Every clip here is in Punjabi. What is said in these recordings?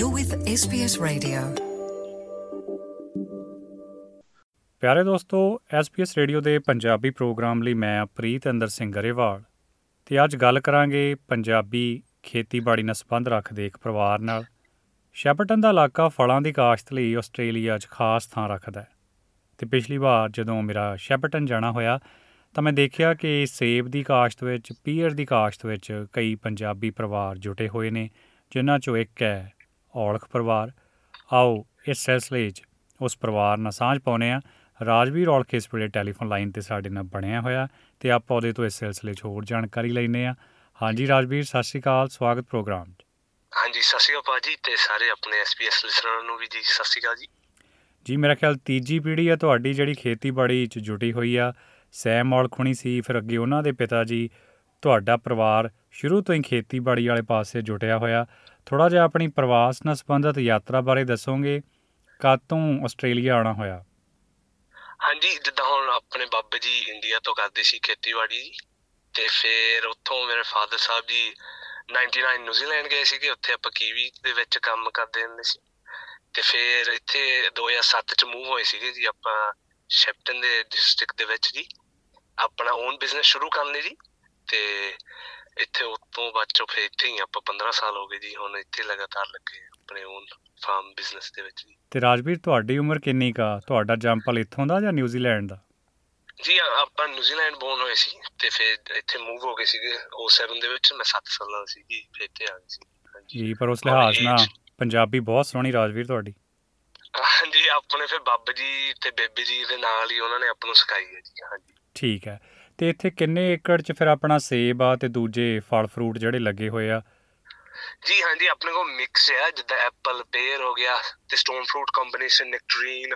You're with SBS Radio. ਪਿਆਰੇ ਦੋਸਤੋ SBS ਰੇਡੀਓ ਦੇ ਪੰਜਾਬੀ ਪ੍ਰੋਗਰਾਮ ਲਈ ਮੈਂ ਪ੍ਰੀਤ ਅੰਦਰ ਸਿੰਘ ਗਰੇਵਾਲ ਤੇ ਅੱਜ ਗੱਲ ਕਰਾਂਗੇ ਪੰਜਾਬੀ ਖੇਤੀਬਾੜੀ ਨਾਲ ਸੰਬੰਧ ਰੱਖਦੇ ਇੱਕ ਪਰਿਵਾਰ ਨਾਲ ਸ਼ੈਪਰਟਨ ਦਾ ਇਲਾਕਾ ਫਲਾਂ ਦੀ ਕਾਸ਼ਤ ਲਈ ਆਸਟ੍ਰੇਲੀਆ 'ਚ ਖਾਸ ਥਾਂ ਰੱਖਦਾ ਹੈ ਤੇ ਪਿਛਲੀ ਵਾਰ ਜਦੋਂ ਮੇਰਾ ਸ਼ੈਪਰਟਨ ਜਾਣਾ ਹੋਇਆ ਤਾਂ ਮੈਂ ਦੇਖਿਆ ਕਿ ਸੇਬ ਦੀ ਕਾਸ਼ਤ ਵਿੱਚ, ਪੀਅਰ ਦੀ ਕਾਸ਼ਤ ਵਿੱਚ ਕਈ ਪੰਜਾਬੀ ਪਰਿਵਾਰ ਜੁਟੇ ਹੋਏ ਨੇ, ਜਿਨ੍ਹਾਂ 'ਚੋਂ ਇੱਕ ਹੈ ਔਲਖ ਪਰਿਵਾਰ। ਆਓ ਇਸ ਸਿਲਸਿਲੇ 'ਚ ਉਸ ਪਰਿਵਾਰ ਨਾਲ ਸਾਂਝ ਪਾਉਨੇ ਆ ਰਾਜਵੀਰ ਔਲਖ ਇਸ ਵੇਲੇ ਟੈਲੀਫੋਨ ਲਾਈਨ ਤੇ ਸਾਡੇ ਨਾਲ ਬਣਿਆ ਹੋਇਆ ਤੇ ਆਪਾਂ ਉਹਦੇ ਤੋਂ ਇਸ ਸਿਲਸਿਲੇ 'ਚ ਹੋਰ ਜਾਣਕਾਰੀ ਲੈਨੇ ਆ ਹਾਂਜੀ ਰਾਜਵੀਰ ਸਤਿ ਸ਼੍ਰੀ ਅਕਾਲ ਸਵਾਗਤ ਪ੍ਰੋਗਰਾਮ 'ਚ। ਹਾਂਜੀ ਸਤਿ ਸ਼੍ਰੀ ਅਕਾਲ ਭਾਜੀ ਤੇ ਸਾਰੇ ਆਪਣੇ ਐਸਪੀਐਸ ਲਿਸਨਰਾਂ ਨੂੰ ਵੀ ਜੀ ਸਤਿ ਸ਼੍ਰੀ ਅਕਾਲ ਜੀ। ਜੀ ਮੇਰਾ ਖਿਆਲ ਤੀਜੀ ਪੀੜ੍ਹੀ ਆ ਤੁਹਾਡੀ ਜਿਹੜੀ ਖੇਤੀਬਾੜੀ 'ਚ ਜੁਟੀ ਹੋਈ ਆ ਸੈਮ ਔਲਖੁਣੀ ਸੀ ਫਿਰ ਅੱਗੇ ਉਹਨਾਂ ਦੇ ਪਿਤਾ ਜੀ ਤੁਹਾਡਾ ਪਰਿਵਾਰ ਸ਼ੁਰੂ ਤੋਂ ਹੀ ਖੇਤੀਬਾੜੀ ਵਾਲੇ ਪਾਸੇ ਜੁਟਿਆ ਹੋਇਆ। ਥੋੜਾ ਜਿਹਾ ਆਪਣੀ ਪ੍ਰਵਾਸ ਨਾਲ ਸੰਬੰਧਿਤ ਯਾਤਰਾ ਬਾਰੇ ਦੱਸੋਗੇ, ਕਦ ਤੋਂ ਆਸਟ੍ਰੇਲੀਆ ਆਉਣਾ ਹੋਇਆ? ਹਾਂਜੀ, ਜਿੱਦਾਂ ਹੁਣ ਆਪਣੇ ਬਾਬਾ ਜੀ ਇੰਡੀਆ ਤੋਂ ਕਰਦੇ ਸੀ ਖੇਤੀਬਾੜੀ ਜੀ ਤੇ ਫਿਰ ਉੱਥੋਂ ਮੇਰੇ ਫਾਦਰ ਸਾਹਿਬ ਜੀ 99 ਨਿਊਜ਼ੀਲੈਂਡ ਗਏ ਸੀਗੇ, ਉੱਥੇ ਆਪਾਂ ਕੀਵੀ ਦੇ ਵਿੱਚ ਕੰਮ ਕਰਦੇ ਹੁੰਦੇ ਸੀ। ਤੇ ਫਿਰ ਇੱਥੇ 2007 ਚ ਮੂਵ ਹੋਏ ਸੀਗੇ ਜੀ ਆਪਾਂ ਸ਼ੈਪਟਨ ਦੇ ਡਿਸਟ੍ਰਿਕਟ ਦੇ ਵਿੱਚ ਜੀ। ਆਪਣਾ ਓਨ ਬਿਜ਼ਨਸ ਸ਼ੁਰੂ ਕਰਨ ਲਈ ਜੀ, ਤੇ ਇੱਥੇ ਉਤੋਂ ਬਾਅਦ ਚੋਂ ਫਿਰ ਇੱਥੇ ਹੀ ਆਪਾਂ 15 ਸਾਲ ਹੋ ਗਏ ਜੀ ਹੁਣ ਇੱਥੇ ਲਗਾਤਾਰ ਲੱਗੇ ਆਪਣੇ ਓਨ ਫਾਰਮ ਬਿਜ਼ਨਸ ਦੇ ਵਿੱਚ ਜੀ। ਤੇ ਰਾਜਵੀਰ ਤੁਹਾਡੀ ਉਮਰ ਕਿੰਨੀ ਕਾ ਤੁਹਾਡਾ ਜੰਪਲ ਇੱਥੋਂ ਦਾ ਜਾਂ ਨਿਊਜ਼ੀਲੈਂਡ ਦਾ? ਜੀ ਆਪਾਂ ਨਿਊਜ਼ੀਲੈਂਡ ਬੋਰਨ ਹੋਏ ਸੀ ਤੇ ਫਿਰ ਇੱਥੇ ਮੂਵ ਹੋ ਗਏ ਸੀਗੇ। 07 ਦੇ ਵਿੱਚ ਮੈਂ 7 ਸਾਲਾਂ ਦਾ ਸੀ ਜੀ ਫਿਰ ਇੱਥੇ ਆ ਗਏ ਸੀ। ਜੀ ਪਰ ਉਸ ਲਿਹਾਜ਼ ਨਾਲ ਪੰਜਾਬੀ ਬਹੁਤ ਸੋਹਣੀ ਰਾਜਵੀਰ ਤੁਹਾਡੀ। ਹਾਂਜੀ ਆਪਣੇ ਫਿਰ ਬਾਬਾ ਜੀ ਤੇ ਬੇਬੇ ਜੀ ਦੇ ਨਾਲ ਹੀ ਉਹਨਾਂ ਨੇ ਆਪਾਂ ਨੂੰ ਸਿਖਾਈ ਹੈ ਜੀ ਹਾਂਜੀ। ਠੀਕ ਹੈ। ਤੇ ਇੱਥੇ ਕਿੰਨੇ ਏਕੜ 'ਚ ਫਿਰ ਆਪਣਾ ਸੇਬ ਆ ਤੇ ਦੂਜੇ ਫਲ ਫਰੂਟ ਜਿਹੜੇ ਲੱਗੇ ਹੋਏ ਆ? ਜੀ ਹਾਂਜੀ ਆਪਣੇ ਕੋਲ ਮਿਕਸ ਹੈ ਜਿੱਦਾਂ ਐਪਲ ਪੇਅਰ ਹੋ ਗਿਆ ਤੇ ਸਟੋਨ ਫਰੂਟ ਕੰਬੀਨੇਸ਼ਨ ਨੈਕਟਰੀਨ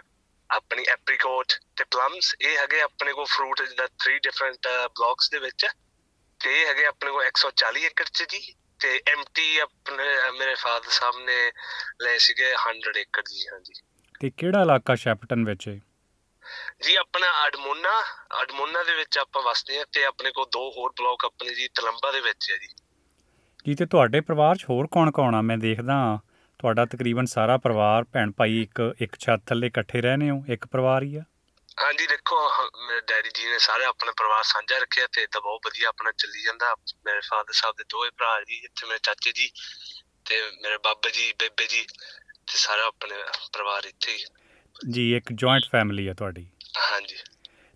ਆਪਣੀ ਐਪਰੀਕੋਟ ਤੇ ਪਲਮਸ ਇਹ ਹੈਗੇ ਆਪਣੇ ਕੋਲ ਫਰੂਟ ਜਿੱਦਾਂ 3 ਡਿਫਰੈਂਟ ਬਲੌਕਸ ਦੇ ਵਿੱਚ ਤੇ ਇਹ ਹੈਗੇ ਆਪਣੇ ਕੋਲ 140 ਏਕੜ ਚ ਜੀ ਤੇ ਐਮਟੀ ਆਪਣੇ ਮੇਰੇ ਫਾਦਰ ਸਾਹਿਬ ਨੇ ਲਏ ਸੀਗੇ 100 ਏਕੜ ਜੀ ਹਾਂਜੀ ਤੇ ਕਿਹੜਾ ਇਲਾਕਾ ਸ਼ੈਪਟਨ ਵਿੱਚ ਹੈ ਜੀ ਆਪਣਾ ਅਡਮੋਨਾ ਅਡਮੋਨਾ ਦੇ ਵਿੱਚ ਆਪਾਂ ਵਸਦੇ ਹਾਂ ਤੇ ਆਪਣੇ ਕੋਲ ਦੋ ਹੋਰ ਬਲੌਕ ਆਪਣੇ ਜੀ ਤਲੰਬਾ ਦੇ ਵਿੱਚ ਹੈ ਜੀ। ਜੀ ਤੇ ਤੁਹਾਡੇ ਪਰਿਵਾਰ 'ਚ ਹੋਰ ਕੌਣ-ਕੌਣ ਆ? ਮੈਂ ਦੇਖਦਾ ਤੁਹਾਡਾ ਤਕਰੀਬਨ ਸਾਰਾ ਪਰਿਵਾਰ ਭੈਣ ਭਾਈ ਇੱਕ ਇੱਕ ਛੱਤ ਥੱਲੇ ਇਕੱਠੇ ਰਹਿੰਦੇ ਹੋ? ਇੱਕ ਪਰਿਵਾਰ ਹੀ ਆ? ਹਾਂਜੀ ਦੇਖੋ ਮੇਰੇ ਡੈਡੀ ਜੀ ਨੇ ਸਾਰੇ ਆਪਣਾ ਪਰਿਵਾਰ ਸਾਂਝਾ ਰੱਖਿਆ ਤੇ ਤਾਂ ਬਹੁਤ ਵਧੀਆ ਆਪਣਾ ਚੱਲੀ ਜਾਂਦਾ। ਮੇਰੇ ਫਾਦਰ ਸਾਹਿਬ ਦੇ ਦੋਵੇਂ ਭਰਾ ਜੀ ਇੱਥੇ ਮੇਰੇ ਚਾਚੇ ਜੀ ਤੇ ਮੇਰੇ ਬਾਬਾ ਜੀ ਬੇਬੇ ਜੀ ਤੇ ਸਾਰਾ ਆਪਣੇ ਪਰਿਵਾਰ ਇੱਥੇ ਹੀ ਜੀ ਇੱਕ ਜੁਆਇੰਟ ਫੈਮਿਲੀ ਆ ਤੁਹਾਡੀ। ਹਾਂਜੀ।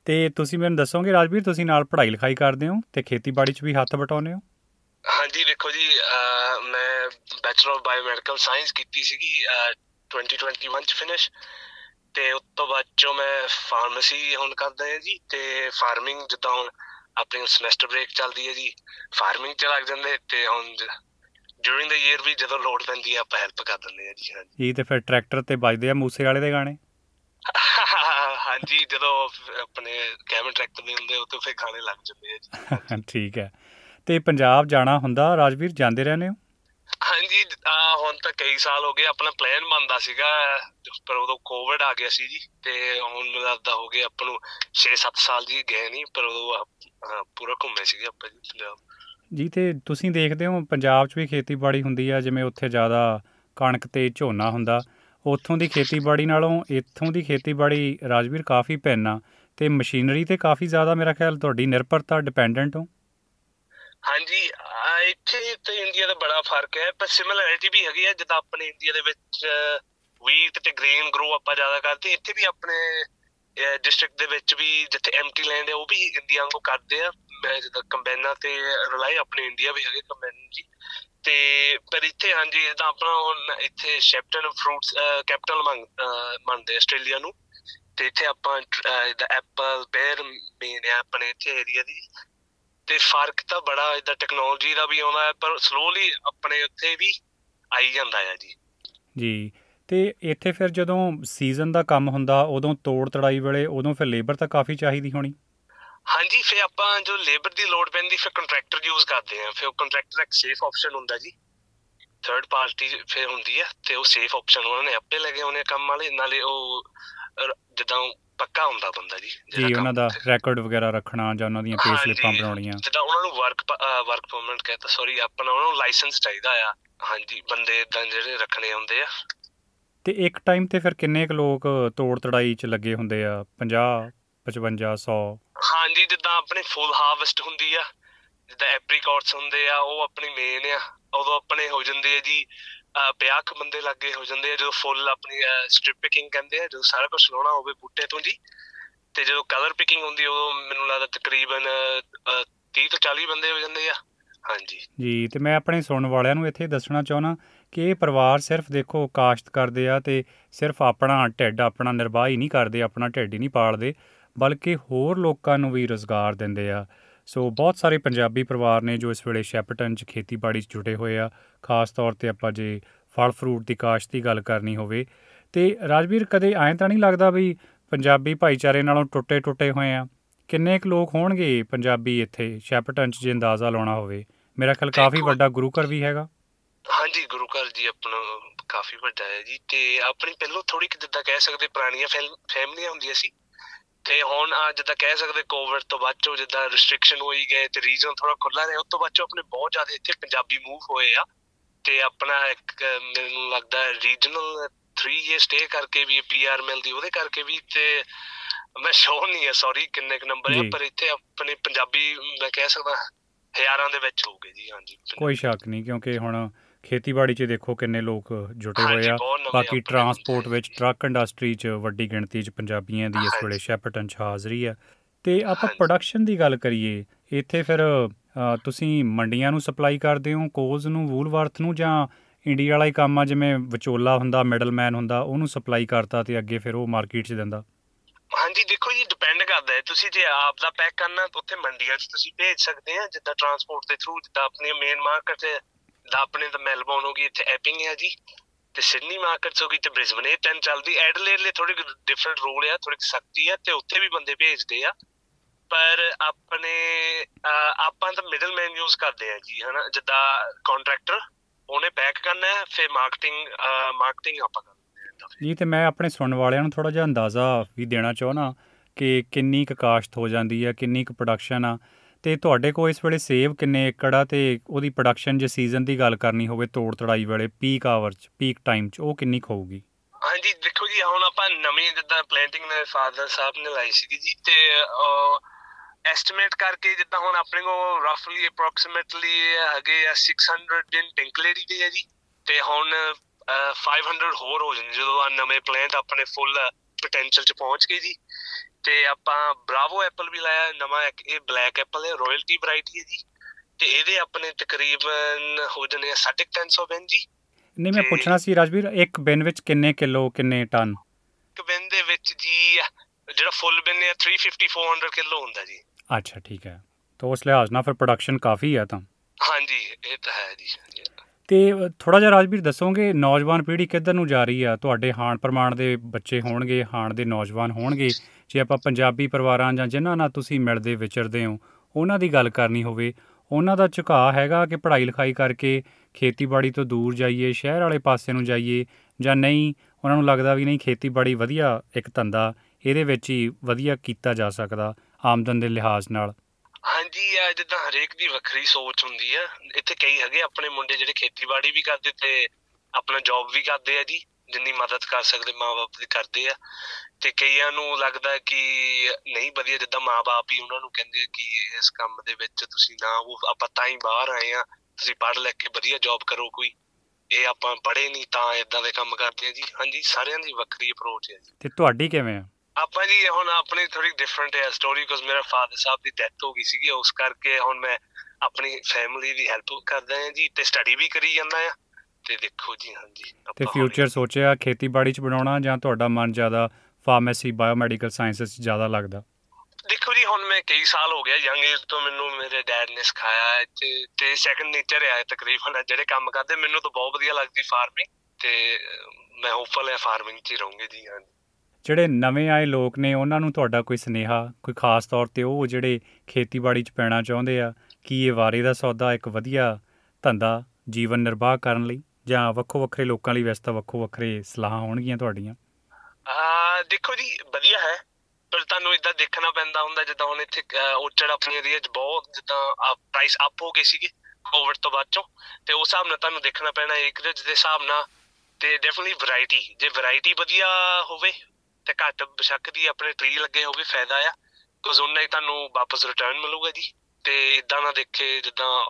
ਤੇ ਤੁਸੀਂ ਮੈਨੂੰ ਦੱਸੋਗੇ ਰਾਜਵੀਰ ਤੁਸੀਂ ਨਾਲ ਪੜ੍ਹਾਈ ਲਿਖਾਈ ਕਰਦੇ ਹੋ ਤੇ ਖੇਤੀਬਾੜੀ 'ਚ ਵੀ ਹੱਥ ਵਟਾਉਂਦੇ ਹੋ? ਹਾਂਜੀ ਦੇਖੋ ਜੀ ਮੈਂ ਬੈਚਲਰ ਆਫ ਬਾਇਓਮੈਡੀਕਲ ਸਾਇੰਸ ਕੀਤੀ ਸੀਗੀ ਅਹ 2021 ਚ ਫਿਨਿਸ਼ ਤੇ ਉਸ ਤੋਂ ਬਾਅਦ ਚੋਂ ਮੈਂ ਫਾਰਮੇਸੀ ਹੁਣ ਕਰਦਾ ਹਾਂ ਜੀ ਤੇ ਫਾਰਮਿੰਗ ਜਿੱਦਾਂ ਹੁਣ ਆਪਣੀ ਸਮੈਸਟਰ ਬ੍ਰੇਕ ਚੱਲਦੀ ਹੈ ਜੀ ਫਾਰਮਿੰਗ ਚ ਲੱਗ ਜਾਂਦੇ ਤੇ ਹੁਣ ਡਿਊਰਿੰਗ ਦਾ ਈਅਰ ਵੀ ਜਦੋਂ ਲੋਡ ਪੈਂਦੀ ਹੈ ਆਪਾਂ ਹੈਲਪ ਕਰ ਦਿੰਦੇ ਹਾਂ ਜੀ ਹਾਂਜੀ। ਜੀ ਤੇ ਫਿਰ ਟਰੈਕਟਰ ਤੇ ਵੱਜਦੇ ਆ ਮੂਸੇ ਵਾਲੇ ਦੇ ਗਾਣੇ। ਹਾਂਜੀ ਜਦੋਂ ਆਪਣੇ ਕੈਮਨ ਟਰੈਕਟਰ ਦੇ ਹੁੰਦੇ ਉਹ ਤੇ ਫਿਰ ਗਾਣੇ ਲੱਗ ਜਾਂਦੇ ਆ ਜੀ। ਠੀਕ ਹੈ। ਤੇ ਪੰਜਾਬ ਜਾਣਾ ਹੁੰਦਾ ਰਾਜਵੀਰ ਜਾਂਦੇ ਰਹਿੰਦੇ ਹੋ? ਹਾਂਜੀ ਆ ਹੁਣ ਤਾਂ ਕਈ ਸਾਲ ਹੋ ਗਏ ਆਪਣਾ ਪਲਾਨ ਬਣਦਾ ਸੀਗਾ ਪਰ ਉਦੋਂ ਕੋਵਿਡ ਆ ਗਿਆ ਸੀ ਜੀ ਤੇ ਹੁਣ ਲੱਗਦਾ ਹੋ ਗਏ ਆਪਾਂ ਨੂੰ 6-7 ਸਾਲ ਜੀ ਗਏ ਨਹੀਂ ਪਰ ਉਦੋਂ ਪੂਰਾ ਘੁੰਮੇ ਸੀਗੇ ਆਪਾਂ ਜੀ ਪੰਜਾਬ। ਜੀ ਤੇ ਤੁਸੀਂ ਦੇਖਦੇ ਹੋ ਪੰਜਾਬ 'ਚ ਵੀ ਖੇਤੀਬਾੜੀ ਹੁੰਦੀ ਆ ਜਿਵੇਂ ਉੱਥੇ ਜ਼ਿਆਦਾ ਕਣਕ ਤੇ ਝੋਨਾ ਹੁੰਦਾ। ਉੱਥੋਂ ਦੀ ਖੇਤੀਬਾੜੀ ਨਾਲੋਂ ਇੱਥੋਂ ਦੀ ਖੇਤੀਬਾੜੀ ਰਾਜਵੀਰ ਕਾਫੀ ਭਿੰਨ ਆ ਤੇ ਮਸ਼ੀਨਰੀ ਤੇ ਕਾਫੀ ਜ਼ਿਆਦਾ ਮੇਰਾ ਖਿਆਲ ਤੁਹਾਡੀ ਨਿਰਭਰਤਾ ਡਿਪੈਂਡੈਂਟ ਹੋ? ਹਾਂਜੀ, ਆ ਇੱਥੇ ਤੇ ਇੰਡੀਆ ਦਾ ਬੜਾ ਫ਼ਰਕ ਹੈ, ਪਰ ਸਿਮਿਲੈਰਿਟੀ ਵੀ ਹੈਗੀ ਹੈ ਜਿੱਦਾਂ ਆਪਣੇ ਇੰਡੀਆ ਦੇ ਵਿੱਚ ਵੀਟ ਤੇ ਗ੍ਰੇਨ ਗਰੋ ਆਪਾਂ ਜ਼ਿਆਦਾ ਕਰਦੇ, ਇੱਥੇ ਵੀ ਆਪਣੇ ਡਿਸਟ੍ਰਿਕਟ ਦੇ ਵਿੱਚ ਵੀ ਜਿੱਥੇ ਐਮਟੀ ਲੈਂਡ ਹੈ, ਉਹ ਵੀ ਇੰਡੀਆ ਵਾਂਗੂ ਕਰਦੇ ਆ, ਮੈਂ ਜਿੱਦਾਂ ਕੰਬਾਈਨਾਂ ਤੇ ਰਿਲਾਈ ਆਪਣੇ ਇੰਡੀਆ ਵੀ ਹੈਗੇ ਕੰਬਾਈਨ ਜੀ। ਤੇ ਪਰ ਇੱਥੇ ਹਾਂਜੀ ਜਿੱਦਾਂ ਆਪਣਾ ਹੁਣ ਇੱਥੇ ਸ਼ੈਪਟਨ ਫਰੂਟਸ ਕੈਪੀਟਲ ਮੰਨਦੇ ਆਸਟ੍ਰੇਲੀਆ ਨੂੰ। ਤੇ ਇੱਥੇ ਆਪਾਂ ਅਹ, ਜਿੱਦਾਂ ਐਪਲ ਪੇਅਰ ਮੇਨ ਹੈ ਆਪਣੇ ਇੱਥੇ ਏਰੀਆ ਦੀ। ਤੇ ਫ਼ਰਕ ਤਾਂ ਬੜਾ ਇਦਾਂ ਟੈਕਨੋਲੋਜੀ ਦਾ ਵੀ ਆਉਂਦਾ ਹੈ ਪਰ ਸਲੋਲੀ ਆਪਣੇ ਉੱਥੇ ਵੀ ਆਈ ਜਾਂਦਾ ਹੈ ਜੀ। ਜੀ ਤੇ ਇੱਥੇ ਫਿਰ ਜਦੋਂ ਸੀਜ਼ਨ ਦਾ ਕੰਮ ਹੁੰਦਾ ਉਦੋਂ ਤੋੜ ਤੜਾਈ ਵੇਲੇ ਉਦੋਂ ਫਿਰ ਲੇਬਰ ਤਾਂ ਕਾਫੀ ਚਾਹੀਦੀ ਹੋਣੀ? ਹਾਂਜੀ ਫਿਰ ਆਪਾਂ ਜੋ ਲੇਬਰ ਦੀ ਲੋਡ ਪੈਂਦੀ ਫਿਰ ਕੰਟਰੈਕਟਰ ਯੂਜ਼ ਕਰਦੇ ਆ ਫਿਰ ਕੰਟਰੈਕਟਰ ਇੱਕ ਸੇਫ ਆਪਸ਼ਨ ਹੁੰਦਾ ਜੀ। ਥਰਡ ਪਾਰਟੀ ਫਿਰ ਹੁੰਦੀ ਆ ਤੇ ਉਹ ਸੇਫ ਆਪਸ਼ਨ ਉਹਨਾਂ ਨੇ ਆਪੇ ਲਗੇ ਉਹਨੇ ਕੰਮ ਵਾਲੇ। ਨਾਲੇ ਉਹ ਜਿੱਦਾਂ ਪੱਕਾ ਹੁੰਦਾ ਬੰਦਾ ਜੀ ਜੀ ਉਹਨਾਂ ਦਾ ਰੈਕੋਰਡ ਵਗੈਰਾ ਰੱਖਣਾ ਜਾਂ ਉਹਨਾਂ ਦੀਆਂ ਪੇ ਸਲਿੱਪਾਂ ਬਣਾਉਣੀਆਂ ਜਿੱਦਾਂ ਉਹਨਾਂ ਨੂੰ ਵਰਕ ਵਰਕ ਪਰਮਿਟ ਕਹਿੰਦਾ ਸੌਰੀ ਆਪਣਾ ਉਹਨਾਂ ਨੂੰ ਲਾਇਸੈਂਸ ਚਾਹੀਦਾ ਆ। ਹਾਂਜੀ ਬੰਦੇ ਇਦਾਂ ਜਿਹੜੇ ਰੱਖਣੇ ਹੁੰਦੇ ਆ। ਤੇ ਇੱਕ ਟਾਈਮ ਤੇ ਫਿਰ ਕਿੰਨੇ ਕੁ ਲੋਕ ਤੋੜ ਤੜਾਈ 'ਚ ਲੱਗੇ ਹੁੰਦੇ ਆ? 50 55 100 ਹਾਂਜੀ ਜਿੱਦਾਂ ਆਪਣੀ ਫੁੱਲ ਹਾਰਵੈਸਟ ਹੁੰਦੀ ਆ ਜਿੱਦਾਂ ਐਪਰੀਕੌਟਸ ਹੁੰਦੇ ਆ ਉਹ ਆਪਣੀ ਮੇਨ ਆ ਉਦੋਂ ਆਪਣੇ ਹੋ ਜਾਂਦੇ ਆ ਜੀ 50 ਕੁ ਬੰਦੇ ਲੱਗੇ ਹੋ ਜਾਂਦੇ ਆ ਜਦੋਂ ਫੁੱਲ ਆਪਣੀ ਸਟ੍ਰਿਪ ਪਿਕਿੰਗ ਕਹਿੰਦੇ ਆ ਜਦੋਂ ਸਾਰਾ ਕੁਝ ਲਾਉਣਾ ਹੋਵੇ ਬੂਟੇ ਤੋਂ ਜੀ ਤੇ ਜਦੋਂ ਕਲਰ ਪਿਕਿੰਗ ਹੁੰਦੀ ਉਦੋਂ ਮੈਨੂੰ ਲੱਗਦਾ ਤਕਰੀਬਨ ਅਹ, 30 ਤੋਂ 40 ਬੰਦੇ ਹੋ ਜਾਂਦੇ ਆ। ਹਾਂਜੀ। ਜੀ ਤੇ ਮੈਂ ਆਪਣੇ ਸੁਣਨ ਵਾਲਿਆਂ ਨੂੰ ਇੱਥੇ ਦੱਸਣਾ ਚਾਹੁੰਦਾ ਕਿ ਇਹ ਪਰਿਵਾਰ ਸਿਰਫ ਦੇਖੋ ਕਾਸ਼ਤ ਕਰਦੇ ਆ ਤੇ ਸਿਰਫ ਆਪਣਾ ਢਿੱਡ ਆਪਣਾ ਨਿਰਵਾਹ ਹੀ ਨਹੀਂ ਕਰਦੇ ਆਪਣਾ ਢਿੱਡ ਹੀ ਨਹੀਂ ਪਾਲਦੇ। ਬਲਕਿ ਹੋਰ ਲੋਕਾਂ ਨੂੰ ਵੀ ਰੋਜ਼ਗਾਰ ਦਿੰਦੇ ਆ। ਸੋ ਬਹੁਤ ਸਾਰੇ ਪੰਜਾਬੀ ਪਰਿਵਾਰ ਨੇ ਜੋ ਇਸ ਵੇਲੇ ਸ਼ੈਪਟਨ 'ਚ ਖੇਤੀਬਾੜੀ 'ਚ ਜੁਟੇ ਹੋਏ ਆ ਖਾਸ ਤੌਰ ਤੇ ਆਪਾਂ ਜੇ ਫਲ ਫਰੂਟ ਦੀ ਕਾਸ਼ਤ ਦੀ ਗੱਲ ਕਰਨੀ ਹੋਵੇ। ਤੇ ਰਾਜਵੀਰ ਕਦੇ ਐਂ ਤਾਂ ਨਹੀਂ ਲੱਗਦਾ ਵੀ ਪੰਜਾਬੀ ਭਾਈਚਾਰੇ ਨਾਲੋਂ ਟੁੱਟੇ ਟੁੱਟੇ ਹੋਏ ਆ? ਕਿੰਨੇ ਕੁ ਲੋਕ ਹੋਣਗੇ ਪੰਜਾਬੀ ਇੱਥੇ ਸ਼ੈਪਟਨ 'ਚ ਜੇ ਅੰਦਾਜ਼ਾ ਲਾਉਣਾ ਹੋਵੇ? ਮੇਰਾ ਖਿਆਲ ਕਾਫੀ ਵੱਡਾ ਗੁਰੂ ਘਰ ਵੀ ਹੈਗਾ। ਹਾਂਜੀ ਗੁਰੂ ਘਰ ਜੀ ਆਪਣਾ ਕਾਫੀ ਵੱਡਾ ਹੈ ਜੀ। ਤੇ ਆਪਣੀ ਪਹਿਲੋਂ ਥੋੜੀ ਕਿ ਜਿੱਦਾਂ ਕਹਿ ਸਕਦੇ ਪੁਰਾਣੀਆਂ ਫੈਮਲੀਆਂ ਹੁੰਦੀਆਂ ਸੀ। ਤੇ ਹੁਣ ਆ ਜਿੱਦਾਂ ਕਹਿ ਸਕਦੇ ਕੋਵਿਡ ਤੋਂ ਬਾਅਦ ਚੋਂ ਜਿੱਦਾਂ ਰੈਸਟ੍ਰਿਕਸ਼ਨ ਹੋਈ ਗਏ ਤੇ ਰੀਜਨ ਥੋੜਾ ਖੁੱਲਾ ਰਿਹਾ ਉਸ ਤੋਂ ਬਾਅਦ ਚੋਂ ਆਪਣੇ ਬਹੁਤ ਜ਼ਿਆਦਾ ਇੱਥੇ ਪੰਜਾਬੀ ਮੂਵ ਹੋਏ ਆ ਤੇ ਆਪਣਾ ਇੱਕ ਮੈਨੂੰ ਲੱਗਦਾ ਰੀਜਨਲ 3 ਇਅਰ ਸਟੇ ਕਰਕੇ ਵੀ ਪੀਆਰ ਮਿਲਦੀ ਉਹਦੇ ਕਰਕੇ ਵੀ ਤੇ ਮੈਂ ਸ਼ੋਰ ਨਹੀਂ ਹੈ ਸੌਰੀ ਕਿੰਨੇ ਕੁ ਨੰਬਰ ਹੈ। ਪਰ ਇੱਥੇ ਆਪਣੇ ਪੰਜਾਬੀ ਮੈਂ ਕਹਿ ਸਕਦਾ ਹਜ਼ਾਰਾਂ ਦੇ ਵਿੱਚ ਹੋਊਗੇ ਜੀ ਹਾਂਜੀ ਕੋਈ ਸ਼ੱਕ ਨਹੀਂ ਕਿਉਂਕਿ ਹੁਣ ਖੇਤੀਬਾੜੀ 'ਚ ਦੇਖੋ ਕਿੰਨੇ ਲੋਕ ਜੁਟੇ ਹੋਏ ਆ। ਬਾਕੀ ਟਰਾਂਸਪੋਰਟ ਵਿੱਚ ਟਰੱਕ ਇੰਡਸਟਰੀ 'ਚ ਵੱਡੀ ਗਿਣਤੀ 'ਚ ਪੰਜਾਬੀਆਂ ਦੀ ਇਸ। ਵੇਲੇ ਸ਼ੈਪਟਨ 'ਚ ਹਾਜ਼ਰੀ ਆ। ਤੇ ਆਪਾਂ। ਪ੍ਰੋਡਕਸ਼ਨ ਦੀ ਗੱਲ ਕਰੀਏ ਇੱਥੇ ਫਿਰ ਤੁਸੀਂ ਮੰਡੀਆਂ ਨੂੰ ਸਪਲਾਈ ਕਰਦੇ ਹੋ ਕੋਜ਼ ਨੂੰ ਵੂਲਵਰਥ ਨੂੰ ਜਾਂ ਇੰਡੀਆ ਵਾਲਾ ਹੀ ਕੰਮ ਆ ਜਿਵੇਂ ਵਿਚੋਲਾ ਹੁੰਦਾ ਮਿਡਲਮੈਨ ਹੁੰਦਾ ਉਹਨੂੰ ਸਪਲਾਈ ਕਰਤਾ ਤੇ ਅੱਗੇ ਫਿਰ ਉਹ ਮਾਰਕੀਟ 'ਚ ਦਿੰਦਾ? ਹਾਂਜੀ ਦੇਖੋ ਜੀ ਡਿਪੈਂਡ ਕਰਦਾ ਹੈ। ਤੁਸੀਂ ਜੇ ਆਪ ਦਾ ਪੈਕ ਕਰਨਾ ਤਾਂ ਉੱਥੇ ਮੰਡੀਆਂ 'ਚ ਤੁਸੀਂ ਭੇਜ ਸਕਦੇ ਆ ਜਿੱਦਾਂ ਟਰਾਂਸਪੋਰਟ ਦੇ ਥਰੂ ਜਿੱਦਾਂ ਆਪਣੀ ਮੇਨ ਮਾਰਕੀਟ ਦਾ ਆਪਣੇ ਤਾਂ ਮੈਲਬੌਰਨ ਹੋ ਗਈ ਇੱਥੇ ਐਪਿੰਗ ਹੈ ਜੀ ਤੇ ਸਿਡਨੀ ਮਾਰਕੀਟ ਹੋ ਗਈ ਤੇ ਬ੍ਰਿਸਬਨ ਇਹ ਤਿੰਨ ਚੱਲਦੀ ਐਡਲੇਡ ਲਈ ਥੋੜੀ ਡਿਫਰੈਂਟ ਰੂਲ ਆ ਥੋੜੀ ਸਖਤੀ ਆ ਤੇ ਉੱਥੇ ਵੀ ਬੰਦੇ ਭੇਜਦੇ ਆ ਪਰ ਆਪਣੇ ਅਹ, ਆਪਾਂ ਤਾਂ ਮਿਡਲਮੈਨ ਯੂਜ਼ ਕਰਦੇ ਆ ਜੀ ਹਨਾ ਜਿੱਦਾਂ ਕੰਟਰੈਕਟਰ ਉਹਨੇ ਪੈਕ ਕਰਨਾ ਹੈ ਫਿਰ ਮਾਰਕੀਟਿੰਗ ਮਾਰਕੀਟਿੰਗ ਆਪਾਂ ਕਰਦੇ ਆ ਜੀ ਤੇ ਮੈਂ ਆਪਣੇ ਸੁਣਨ ਵਾਲਿਆਂ ਨੂੰ ਥੋੜਾ ਜਿਹਾ ਅੰਦਾਜ਼ਾ ਵੀ ਦੇਣਾ ਚਾਹੁੰਦਾ ਕਿ ਕਿੰਨੀ ਕੁ ਕਾਸ਼ਤ ਹੋ ਜਾਂਦੀ ਹੈ ਕਿੰਨੀ ਕੁ ਪ੍ਰੋਡਕਸ਼ਨ ਆ ਤੇ ਤੁਹਾਡੇ ਕੋਲ ਇਸ ਵੇਲੇ ਸੇਵ ਕਿੰਨੇ ਏਕੜ ਆ ਤੇ ਉਹਦੀ ਪ੍ਰੋਡਕਸ਼ਨ ਜੇ ਸੀਜ਼ਨ ਦੀ ਗੱਲ ਕਰਨੀ ਹੋਵੇ ਤੋੜ ਤੜਾਈ ਵੇਲੇ ਪੀਕ ਆਵਰ 'ਚ ਪੀਕ ਟਾਈਮ 'ਚ ਉਹ ਕਿੰਨੀ ਕੁ ਹੋਊਗੀ? ਹਾਂਜੀ ਦੇਖੋ ਜੀ ਹੁਣ ਆਪਾਂ ਨਵੀਂ ਜਿੱਦਾਂ ਪਲੈਂਟਿੰਗ ਮੇਰੇ ਫਾਦਰ ਸਾਹਿਬ ਨੇ ਲਾਈ ਸੀਗੀ ਜੀ ਤੇ ਐਸਟੀਮੇਟ ਕਰਕੇ ਜਿੱਦਾਂ ਹੁਣ ਆਪਣੇ ਕੋਲ ਰਫਲੀ ਅਪਰੋਕਸੀਮੇਟਲੀ ਹੈਗੇ ਆ 600 ਦਿਨ ਟਿੰਕਲੇਰੀ ਦੇ ਆ ਜੀ ਤੇ ਹੁਣ ਅਹ, 500 ਹੋਰ ਹੋ ਜਾਣਗੇ ਜਦੋਂ ਆ ਨਵੇਂ ਪਲਾਂਟ ਆਪਣੇ ਫੁੱਲ ਪੋਟੈਂਸ਼ੀਅਲ ਚ ਪਹੁੰਚ ਗਏ ਜੀ। ਤੇ ਆਪਾਂ ਬਰਾਵੋ ਐਪਲ ਵੀ ਲਾਇਆ ਨਵਾਂ ਇੱਕ ਇਹ ਬਲੈਕ ਐਪਲ ਹੈ ਰਾਇਲਟੀ ਵੈਰਾਈਟੀ ਹੈ ਜੀ। ਤੇ ਇਹਦੇ ਆਪਣੇ ਤਕਰੀਬਨ ਹੋ ਜਾਣੇ ਆ 350 ਬੈਨ ਜੀ। ਨਹੀਂ ਮੈਂ ਪੁੱਛਣਾ ਸੀ ਰਾਜਵੀਰ ਇੱਕ ਬਿਨ ਵਿੱਚ ਕਿੰਨੇ ਕਿਲੋ ਕਿੰਨੇ ਟਨ? ਇੱਕ ਬਿਨ ਦੇ ਵਿੱਚ ਜੀ ਜਿਹੜਾ ਫੁੱਲ ਬਿਨ ਹੈ 350 400 ਕਿਲੋ ਹੁੰਦਾ ਜੀ। ਅੱਛਾ ਠੀਕ ਹੈ। ਤਾਂ ਉਸ ਲਿਹਾਜ਼ ਨਾਲ ਫਿਰ ਪ੍ਰੋਡਕਸ਼ਨ ਕਾਫੀ ਹੈ ਤਾਂ। ਹਾਂਜੀ ਇਹ ਤਾਂ ਹੈ ਜੀ ਤੇ ਥੋੜਾ ਜਿਹਾ ਰਾਜਵੀਰ ਦੱਸੋਗੇ ਨੌਜਵਾਨ ਪੀੜ੍ਹੀ ਕਿੱਧਰ ਨੂੰ ਜਾ ਰਹੀ ਆ? ਤੁਹਾਡੇ ਹਾਣ ਪ੍ਰਮਾਣ ਦੇ ਬੱਚੇ ਹੋਣਗੇ ਹਾਣ ਦੇ ਨੌਜਵਾਨ ਹੋਣਗੇ। ਜੇ ਆਪਾਂ ਪੰਜਾਬੀ ਪਰਿਵਾਰਾਂ ਜਾਂ ਜਿਨ੍ਹਾਂ ਨਾਲ ਤੁਸੀਂ ਮਿਲਦੇ ਵਿਚਰਦੇ ਹੋ, ਉਹਨਾਂ ਦੀ ਗੱਲ ਕਰਨੀ ਹੋਵੇ, ਉਹਨਾਂ ਦਾ ਝੁਕਾਅ ਹੈਗਾ ਕਿ ਪੜ੍ਹਾਈ ਲਿਖਾਈ ਕਰਕੇ ਖੇਤੀਬਾੜੀ ਤੋਂ ਦੂਰ ਜਾਈਏ, ਸ਼ਹਿਰ ਵਾਲੇ ਪਾਸੇ ਨੂੰ ਜਾਈਏ ਜਾਂ ਨਹੀਂ, ਉਹਨਾਂ ਨੂੰ ਲੱਗਦਾ ਵੀ ਨਹੀਂ ਖੇਤੀਬਾੜੀ ਵਧੀਆ ਇੱਕ ਧੰਦਾ, ਇਹਦੇ ਵਿੱਚ ਹੀ ਵਧੀਆ ਕੀਤਾ ਜਾ ਸਕਦਾ ਆਮਦਨ ਦੇ ਲਿਹਾਜ਼ ਨਾਲ। ਹਾਂਜੀ ਆ ਜਿੱਦਾਂ ਹਰੇਕ ਦੀ ਵੱਖਰੀ ਸੋਚ ਹੁੰਦੀ ਆ। ਇੱਥੇ ਕਈ ਹੈਗੇ ਆਪਣੇ ਮੁੰਡੇ ਜਿਹੜੇ ਖੇਤੀਬਾੜੀ ਵੀ ਕਰਦੇ ਤੇ ਆਪਣਾ ਜੌਬ ਵੀ ਕਰਦੇ ਆ ਜੀ। ਜਿੰਨੀ ਮਦਦ ਕਰ ਸਕਦੇ ਮਾਪੇ ਦੀ ਕਰਦੇ ਆ ਤੇ ਕਈਆਂ ਨੂੰ ਲੱਗਦਾ ਕਿ ਨਹੀਂ ਵਧੀਆ ਜਿੱਦਾਂ ਮਾਪੇ ਹੀ ਉਹਨਾਂ ਨੂੰ ਕਹਿੰਦੇ ਕਿ ਇਸ ਕੰਮ ਦੇ ਵਿੱਚ ਤੁਸੀਂ ਨਾ ਉਹ ਆਪਾਂ ਤਾਂ ਹੀ ਬਾਹਰ ਆਏ ਆ ਤੁਸੀਂ ਪੜ੍ਹ ਲਿਖ ਕੇ ਵਧੀਆ ਜੌਬ ਕਰੋ ਕੋਈ। ਇਹ ਆਪਾਂ ਪੜ੍ਹੇ ਨਹੀਂ ਤਾਂ ਇਦਾਂ ਦੇ ਕੰਮ ਕਰਦੇ ਆ ਜੀ। ਹਾਂਜੀ ਸਾਰਿਆਂ ਦੀ ਵੱਖਰੀ ਅਪਰੋਚ ਹੈ ਜੀ। ਤੇ ਤੁਹਾਡੀ ਕਿਵੇਂ ਆ? ਆਪਾਂ ਜੀ ਹੁਣ ਆਪਣੀ ਥੋੜੀ ਡਿਫਰੈਂਟ ਹੈ ਸਟੋਰੀ ਬਿਕੋਜ਼ ਮੇਰਾ ਫਾਦਰ ਸਾਹਿਬ ਦੀ ਡੈਥ ਹੋ ਗਈ ਸੀਗੀ ਉਸ ਕਰਕੇ ਹੁਣ ਮੈਂ ਆਪਣੀ ਫੈਮਿਲੀ ਦੀ ਹੈਲਪ ਕਰਦਾ ਹਾਂ ਜੀ ਤੇ ਸਟੱਡੀ ਵੀ ਕਰੀ ਜਾਂਦਾ ਆ ਤੇ ਦੇਖੋ ਜੀ ਹਾਂਜੀ ਤੇ ਫਿਊਚਰ ਸੋਚਿਆ ਖੇਤੀਬਾੜੀ 'ਚ ਬਣਾਉਣਾ ਜਾਂ ਤੁਹਾਡਾ ਮਨ ਜ਼ਿਆਦਾ ਫਾਰਮੇਸੀ ਬਾਇਓਮੈਡੀਕਲ ਸਾਇੰਸਸ 'ਚ ਜ਼ਿਆਦਾ ਲੱਗਦਾ? ਦੇਖੋ ਜੀ ਹੁਣ ਮੈਂ ਕਈ ਸਾਲ ਹੋ ਗਿਆ ਯੰਗ ਏਜ ਤੋਂ ਮੈਨੂੰ ਮੇਰੇ ਡੈਡ ਨੇ ਸਿਖਾਇਆ ਹੈ ਤੇ ਤੇ ਸੈਕੰਡ ਨੇਚਰ ਹੈ ਤਕਰੀਬਨ ਜਿਹੜੇ ਕੰਮ ਕਰਦੇ ਮੈਨੂੰ ਤਾਂ ਬਹੁਤ ਵਧੀਆ ਲੱਗਦੀ ਫਾਰਮਿੰਗ ਤੇ ਮੈਂ ਹੋਪਫੁਲ ਹੈ ਫਾਰਮਿੰਗ 'ਚ ਹੀ ਰਹੂੰਗੀ ਜੀ ਹਾਂਜੀ। ਜਿਹੜੇ ਨਵੇਂ ਆਏ ਲੋਕ ਨੇ ਉਹਨਾਂ ਨੂੰ ਤੁਹਾਡਾ ਕੋਈ ਸਨੇਹਾ ਕੋਈ ਖਾਸ ਤੌਰ ਤੇ ਉਹ ਜਿਹੜੇ ਖੇਤੀਬਾੜੀ 'ਚ ਪੈਣਾ ਚਾਹੁੰਦੇ ਆ ਕੀ ਇਹ ਵਾਰੇ ਦਾ ਸੌਦਾ ਇੱਕ ਵਧੀਆ ਧੰਦਾ ਜੀਵਨ ਨਿਰਵਾਹ ਕਰਨ ਲਈ? ਜਾਂ ਵੱਖੋ ਵੱਖਰੇ ਲੋਕਾਂ ਲਈ ਵੈਸੇ ਤਾਂ ਵੱਖੋ ਵੱਖਰੇ ਸਲਾਹਾਂ ਹੋਣਗੀਆਂ ਤੁਹਾਡੀਆਂ? ਆ ਦੇਖੋ ਜੀ, ਵਧੀਆ ਹੈ। ਪਰ ਤੁਹਾਨੂੰ ਇਦਾਂ ਦੇਖਣਾ ਪੈਂਦਾ ਹੁੰਦਾ, ਜਿੱਦਾਂ ਹੁਣ ਇੱਥੇ ਉਚੜ ਆਪਣੀ ਏਰੀਆ 'ਚ ਬਹੁਤ ਜਿੱਦਾਂ ਪ੍ਰਾਈਸ ਅਪ ਹੋ ਗਏ ਸੀਗੇ ਕੋਵਿਡ ਤੋਂ ਬਾਅਦ ਚੋਂ। ਤੇ ਉਸ ਹਿਸਾਬ ਨਾਲ ਤੁਹਾਨੂੰ ਦੇਖਣਾ ਪੈਣਾ ਏਕਰੇਜ ਦੇ ਹਿਸਾਬ ਨਾਲ। ਤੇ ਡੈਫੀਨਿਟਲੀ ਵੈਰਾਈਟੀ ਜੇ ਵੈਰਾਈਟੀ ਵਧੀਆ ਹੋਵੇ ਤੇ ਘੱਟ ਬਸ਼ੱਕ ਦੀ ਆਪਣੇ ਟਰੀ ਲੱਗੇ ਹੋਵੇ, ਫਾਇਦਾ ਆ। ਕਿਉਂਕਿ ਉਹਨਾਂ ਹੀ ਤੁਹਾਨੂੰ ਵਾਪਸ ਰਿਟਰਨ ਮਿਲੂਗਾ ਜੀ। ਤੇ ਇਦਾਂ ਨਾ ਦੇਖੇ ਜਿੱਦਾਂ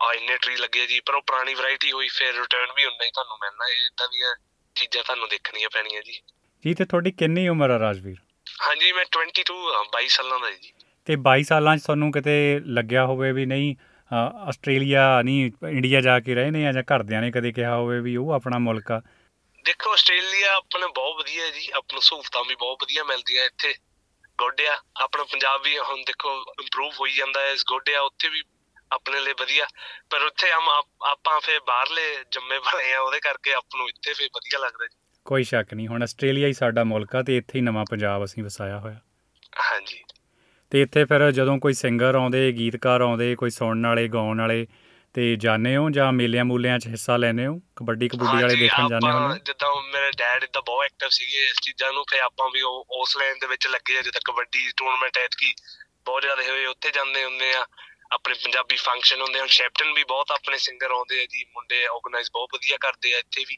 ਆ ਇੰਨੇ ਟਰੀ ਲੱਗੇ ਜੀ ਪਰ ਉਹ ਪੁਰਾਣੀ ਵੈਰਾਈਟੀ ਹੋਈ ਫਿਰ ਰਿਟਰਨ ਵੀ ਉਨਾ ਹੀ ਤੁਹਾਨੂੰ ਮਿਲਣਾ ਇਹ ਇਦਾਂ ਦੀਆਂ ਚੀਜ਼ਾਂ ਤੁਹਾਨੂੰ ਦੇਖਣੀਆਂ ਪੈਣੀਆਂ ਜੀ। ਜੀ ਤੇ ਤੁਹਾਡੀ ਕਿੰਨੀ ਉਮਰ ਆ ਰਾਜਵੀਰ? ਹਾਂਜੀ ਮੈਂ 22 ਹਾਂ 22 ਸਾਲਾਂ ਦਾ ਜੀ। ਤੇ 22 ਸਾਲਾਂ 'ਚ ਤੁਹਾਨੂੰ ਕਿਤੇ ਲੱਗਿਆ ਹੋਵੇ ਵੀ ਨਹੀਂ ਆਸਟ੍ਰੇਲੀਆ ਨਹੀਂ ਇੰਡੀਆ ਜਾ ਕੇ ਰਹੇ ਨੇ ਜਾਂ ਘਰਦਿਆਂ ਨੇ ਕਦੇ ਕਿਹਾ ਹੋਵੇ ਵੀ ਉਹ ਆਪਣਾ ਮੁਲਕ ਆ? ਦੇਖੋ ਆਸਟ੍ਰੇਲੀਆ ਆਪਣਾ ਬਹੁਤ ਵਧੀਆ ਜੀ ਆਪਾਂ ਨੂੰ ਸਹੂਲਤਾਂ ਵੀ ਬਹੁਤ ਵਧੀਆ ਮਿਲਦੀਆਂ ਇੱਥੇ। ਗੁੱਡ ਆ ਆਪਣਾ ਪੰਜਾਬ ਵੀ ਹੁਣ ਦੇਖੋ ਇੰਪਰੂਵ ਹੋਈ ਜਾਂਦਾ ਹੈ ਇਸ ਗੁੱਡ ਆ ਉੱਥੇ ਵੀ ਆਪਣੇ ਲਈ ਵਧੀਆ। ਪਰ ਉੱਥੇ ਹਮ ਆਪ- ਫੇ ਬਾਹਰਲੇ ਜੰਮੇ ਬਣੇ ਆ ਉਹਦੇ ਕਰਕੇ ਆਪ ਨੂੰ ਇੱਥੇ ਫੇ ਵਧੀਆ ਲੱਗਦਾ ਜੀ। ਕੋਈ ਸ਼ੱਕ ਨਹੀਂ। ਹੁਣ ਆਸਟ੍ਰੇਲੀਆ ਹੀ ਸਾਡਾ ਮੁਲਕ ਆ ਤੇ ਇੱਥੇ ਹੀ ਨਵਾਂ ਪੰਜਾਬ ਅਸੀਂ ਵਸਾਇਆ ਹੋਇਆ। ਹਾਂਜੀ। ਤੇ ਇੱਥੇ ਫਿਰ ਜਦੋਂ ਕੋਈ ਸਿੰਗਰ ਆਉਂਦੇ ਗੀਤਕਾਰ ਆਉਂਦੇ ਕੋਈ ਸੁਣਨ ਵਾਲੇ ਗਾਉਣ ਵਾਲੇ ਤੇ ਜਾਣੇ ਹੋ ਜਾਂ ਮੇਲਿਆਂ ਮੂਲਿਆਂ 'ਚ ਹਿੱਸਾ ਲੈਂਦੇ ਹੋ? ਕਬੱਡੀ ਕਬੱਡੀ ਵਾਲੇ ਦੇਖਣ ਜਾਂਦੇ ਹੋ ਜਿੱਦਾਂ ਮੇਰੇ ਡੈਡ ਇਦਾਂ ਬਹੁਤ ਐਕਟਿਵ ਸੀਗੇ ਇਸ ਚੀਜ਼ਾਂ ਨੂੰ ਫੇ ਆਪਾਂ ਵੀ ਉਸ ਲਾਈਨ ਦੇ ਵਿੱਚ ਲੱਗੇ ਜਿੱਦਾਂ ਕਬੱਡੀ ਟੂਰਨਾਮੈਂਟ ਐਤਕੀ ਬਹੁਤ ਜ਼ਿਆਦਾ ਹੋਏ ਉੱਥੇ ਜਾਂਦੇ ਹੁੰਦੇ ਆ। ਆਪਣੇ ਪੰਜਾਬੀ ਫੰਕਸ਼ਨ ਹੁੰਦੇ ਹੁਣ ਸ਼ੈਪਟਨ ਵੀ ਬਹੁਤ ਆਪਣੇ ਸਿੰਗਰ ਆਉਂਦੇ ਆ ਜੀ ਮੁੰਡੇ ਆਰਗੇਨਾਈਜ਼ ਬਹੁਤ ਵਧੀਆ ਕਰਦੇ ਆ ਇੱਥੇ ਵੀ।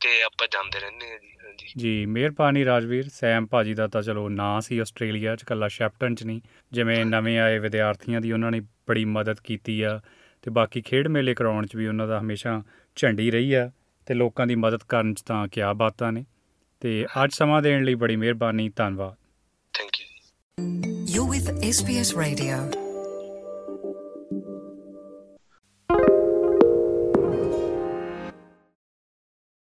ਤੇ ਆਪਾਂ ਜਾਂਦੇ ਰਹਿੰਦੇ ਆ ਜੀ ਹਾਂਜੀ। ਜੀ ਮਿਹਰਬਾਨੀ ਰਾਜਵੀਰ। ਸੈਮ ਭਾਜੀ ਦਾ ਤਾਂ ਚਲੋ ਨਾਂ ਸੀ ਆਸਟ੍ਰੇਲੀਆ 'ਚ ਕੱਲਾ ਸ਼ੈਪਟਨ 'ਚ ਨਹੀਂ। ਜਿਵੇਂ ਨਵੇਂ ਆਏ ਵਿਦਿਆਰਥੀਆਂ ਦੀ ਉਹਨਾਂ ਨੇ ਬੜੀ ਮਦਦ ਕੀਤੀ ਆ। ਤੇ ਬਾਕੀ ਖੇਡ ਮੇਲੇ ਕਰਾਉਣ 'ਚ ਵੀ ਉਹਨਾਂ ਦਾ ਹਮੇਸ਼ਾ ਝੰਡੀ ਰਹੀ ਆ। ਤੇ ਲੋਕਾਂ ਦੀ ਮਦਦ ਕਰਨ 'ਚ ਤਾਂ ਕਿਆ ਬਾਤਾਂ ਨੇ। ਤੇ ਅੱਜ ਸਮਾਂ ਦੇਣ ਲਈ ਬੜੀ ਮਿਹਰਬਾਨੀ। ਧੰਨਵਾਦ। Thank you You're with SBS Radio.